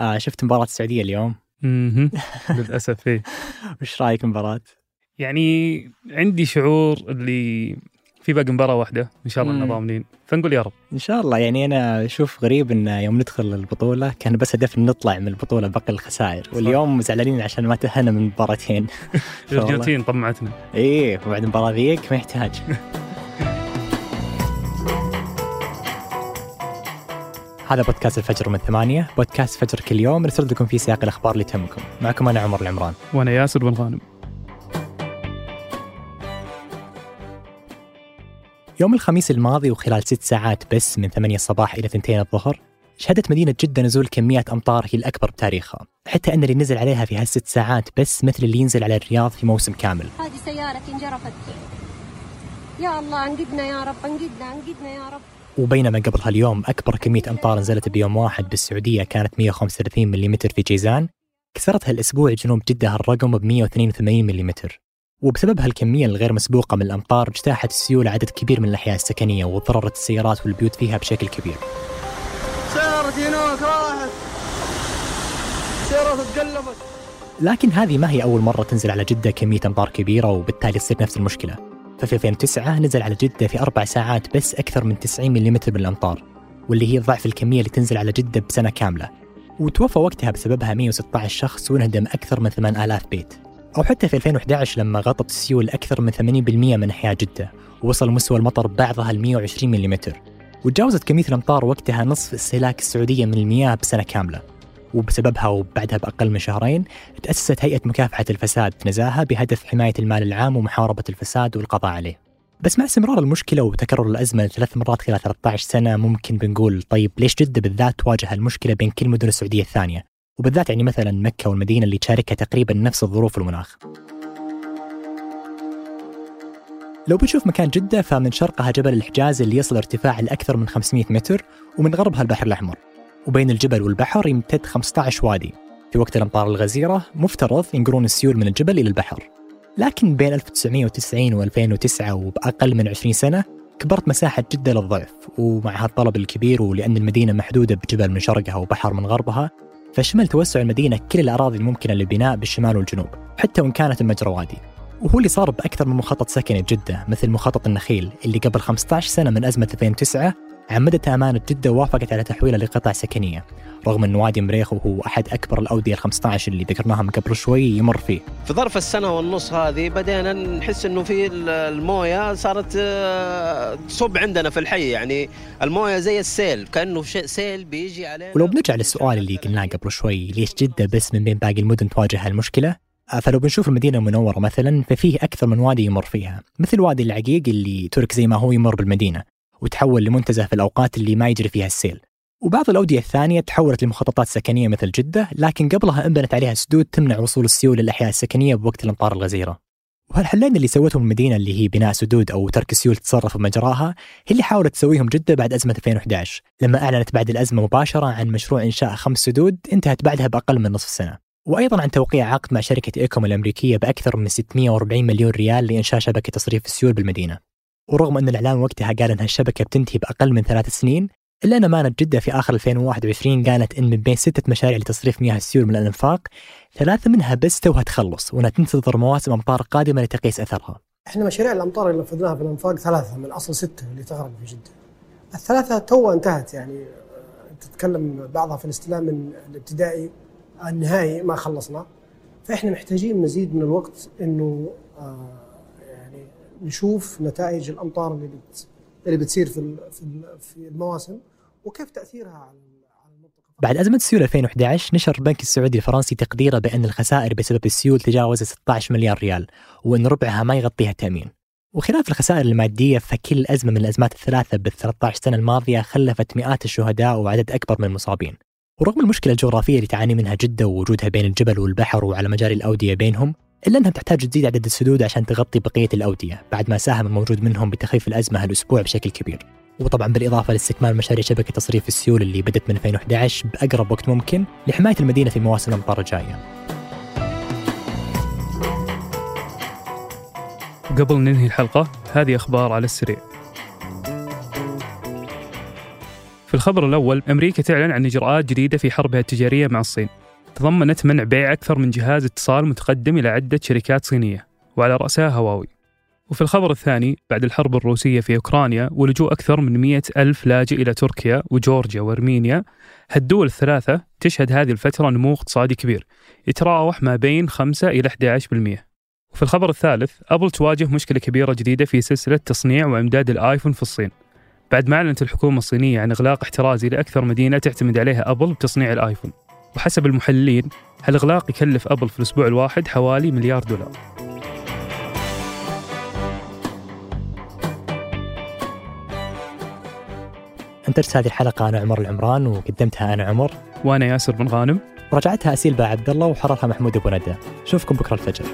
آه شفت مباراة السعودية اليوم. أها للأسف إيه. وش رأيك المباراة؟ يعني عندي شعور اللي في باقي مباراة واحدة إن شاء الله. إننا ضامنين. فنقول يا رب. إن شاء الله. يعني أنا أشوف غريب إن يوم ندخل البطولة كان بس هدفنا نطلع من البطولة بأقل الخسائر. واليوم زعلانين عشان ما تأهلنا من مباراتين. والله. الارجنتين طمعتنا. إيه وبعد المباراة ذيك ما يحتاج. هذا بودكاست الفجر من ثمانية. بودكاست فجر كل يوم نسرد لكم فيه سياق الأخبار اللي تهمكم. معكم أنا عمر العمران. وأنا ياسر بن غانم يوم الخميس الماضي وخلال ست ساعات بس من 8 الصباح إلى 2 الظهر شهدت مدينة جدة نزول كميات أمطار هي الأكبر بتاريخها. حتى أن اللي نزل عليها في هالست ساعات بس مثل اللي ينزل على الرياض في موسم كامل. هذه سيارتي انجرفت. يا الله انقذنا يا رب انقذنا انقذنا يا رب. وبينما قبل هاليوم أكبر كمية أمطار نزلت بيوم واحد بالسعودية كانت 135 ملم في جيزان كسرت هالأسبوع جنوب جدة هالرقم ب 182 ملم وبسبب هالكمية الغير مسبوقة من الأمطار اجتاحت السيول عدد كبير من الأحياء السكنية وضررت السيارات والبيوت فيها بشكل كبير. سيارتي هناك راحت. سيارتي تقلبت لكن هذه ما هي أول مرة تنزل على جدة كمية أمطار كبيرة وبالتالي تصير نفس المشكلة. ففي 2009 نزل على جدة في أربع ساعات بس أكثر من 90 ملم من الأمطار واللي هي ضعف الكمية اللي تنزل على جدة بسنة كاملة. وتوفى وقتها بسببها 116 شخص وانهدم أكثر من 8000 بيت. أو حتى في 2011 لما غطت السيول أكثر من 80% من أحياء جدة ووصل مستوى المطر بعضها ل 120 ملم وتجاوزت كمية الأمطار وقتها نصف استهلاك السعودية من المياه بسنة كاملة. وبسببها وبعدها بأقل من شهرين تأسست هيئة مكافحة الفساد نزاهة بهدف حماية المال العام ومحاربة الفساد والقضاء عليه. بس مع استمرار المشكلة وتكرر الأزمة ثلاث مرات خلال 13 سنة ممكن بنقول طيب ليش جدة بالذات تواجه المشكلة بين كل مدن السعودية الثانية؟ وبالذات يعني مثلا مكة والمدينة اللي تشاركها تقريبا نفس الظروف والمناخ لو بتشوف مكان جدة فمن شرقها جبل الحجاز اللي يصل ارتفاعه لأكثر من 500 متر ومن غربها البحر الأحمر. وبين الجبل والبحر يمتد 15 وادي. في وقت الأمطار الغزيرة مفترض ينقلون السيول من الجبل إلى البحر. لكن بين 1990 و2009 وبأقل من 20 سنة كبرت مساحة جدة للضعف. ومع هالطلب الكبير ولأن المدينة محدودة بجبل من شرقها وبحر من غربها فشمل توسع المدينة كل الأراضي الممكنة للبناء بالشمال والجنوب حتى وإن كانت المجرى وادي. وهو اللي صار بأكثر من مخطط سكني بجدة مثل مخطط النخيل اللي قبل 15 سنة من أزمة 2009 عمدت أمانة جدة ووافقت على تحويله لقطع سكنية. رغم أن وادي مريخ وهو أحد أكبر الأودية ال 15 اللي ذكرناهم قبل شوي يمر فيه. في ظرف السنة والنص هذه بدينا نحس إنه في ال- الموية صارت آه، تصب عندنا في الحي. يعني الموية زي السيل شيء سيل بيجي علينا. ولو بنرجع للسؤال اللي قلناه قبل شوي ليش جدة بس من بين باقي المدن تواجه هالمشكلة؟ آه، فلو بنشوف المدينة المنورة مثلا ففيه أكثر من وادي يمر فيها مثل وادي العقيق اللي ترك زي ما هو يمر بالمدينة. وتحول لمنتزه في الأوقات اللي ما يجري فيها السيل. وبعض الأودية الثانية تحولت لمخططات سكنية مثل جدة لكن قبلها أنبنت عليها سدود تمنع وصول السيول للأحياء السكنية بوقت الأمطار الغزيرة. وهالحلين اللي سوتهم المدينة اللي هي بناء سدود أو ترك السيول تتصرف بمجراها هي اللي حاولت تسويهم جدة بعد أزمة 2011 لما أعلنت بعد الأزمة مباشرة عن مشروع إنشاء خمس سدود انتهت بعدها بأقل من نصف سنة. وأيضا عن توقيع عقد مع شركة AECOM الأمريكية بأكثر من 640 مليون ريال لإنشاء شبكة تصريف السيول بالمدينة. ورغم أن الإعلان وقتها قال أن هالشبكة بتنتهي بأقل من ثلاث سنين إلا أن أمانة جدة في آخر 2021 قالت إن من بين ستة مشاريع لتصريف مياه السيول من الأنفاق ثلاثة منها بس توها تخلص وأنها تنتظر مواسم أمطار قادمة لتقيس أثرها إحنا مشاريع الأمطار اللي نفذناها في الإنفاق ثلاثة من أصل ستة اللي تغرق في جدة. الثلاثة تو انتهت يعني آه، تتكلم بعضها في الاستلام من الابتدائي النهائي ما خلصنا فإحنا محتاجين مزيد من الوقت إنه آه، نشوف نتائج الأمطار اللي بت اللي بتصير في في ال- في المواسم وكيف تأثيرها على. بعد أزمة السيول 2011 نشر البنك السعودي الفرنسي تقديره بأن الخسائر بسبب السيول تجاوزت 16 مليار ريال وأن ربعها ما يغطيها التأمين وخلاف الخسائر المادية فكل أزمة من الأزمات الثلاثة بال 13 سنة الماضية خلفت مئات الشهداء وعدد أكبر من المصابين ورغم المشكلة الجغرافية اللي تعاني منها جدة ووجودها بين الجبل والبحر وعلى مجاري الأودية بينهم إلا أنها بتحتاج تزيد عدد السدود عشان تغطي بقية الأودية بعد ما ساهم الموجود منهم بتخفيف الأزمة هالأسبوع بشكل كبير. وطبعا بالإضافة لاستكمال مشاريع شبكة تصريف السيول اللي بدت من 2011 بأقرب وقت ممكن لحماية المدينة في مواسم الأمطار الجاية. وقبل ننهي الحلقة هذه أخبار على السريع. في الخبر الأول أمريكا تعلن عن إجراءات جديدة في حربها التجارية مع الصين. تضمنت منع بيع أكثر من جهاز اتصال متقدم إلى عدة شركات صينية وعلى رأسها هواوي. وفي الخبر الثاني بعد الحرب الروسية في أوكرانيا ولجوء أكثر من مئة ألف لاجئ إلى تركيا وجورجيا وأرمينيا هالدول الثلاثة تشهد هذه الفترة نمو اقتصادي كبير يتراوح ما بين 5 إلى 11% وفي الخبر الثالث أبل تواجه مشكلة كبيرة جديدة في سلسلة تصنيع وإمداد الآيفون في الصين. بعد ما أعلنت الحكومة الصينية عن إغلاق احترازي لأكثر مدينة تعتمد عليها أبل بتصنيع الآيفون. وحسب المحللين هالإغلاق يكلف أبل في الأسبوع الواحد حوالي مليار دولار. أنتجت هذه الحلقة أنا عمر العمران وقدمتها أنا عمر. وأنا ياسر بن غانم. ورجعتها أسيل با عبد الله وحررها محمود أبو ندى. نشوفكم بكرة الفجر.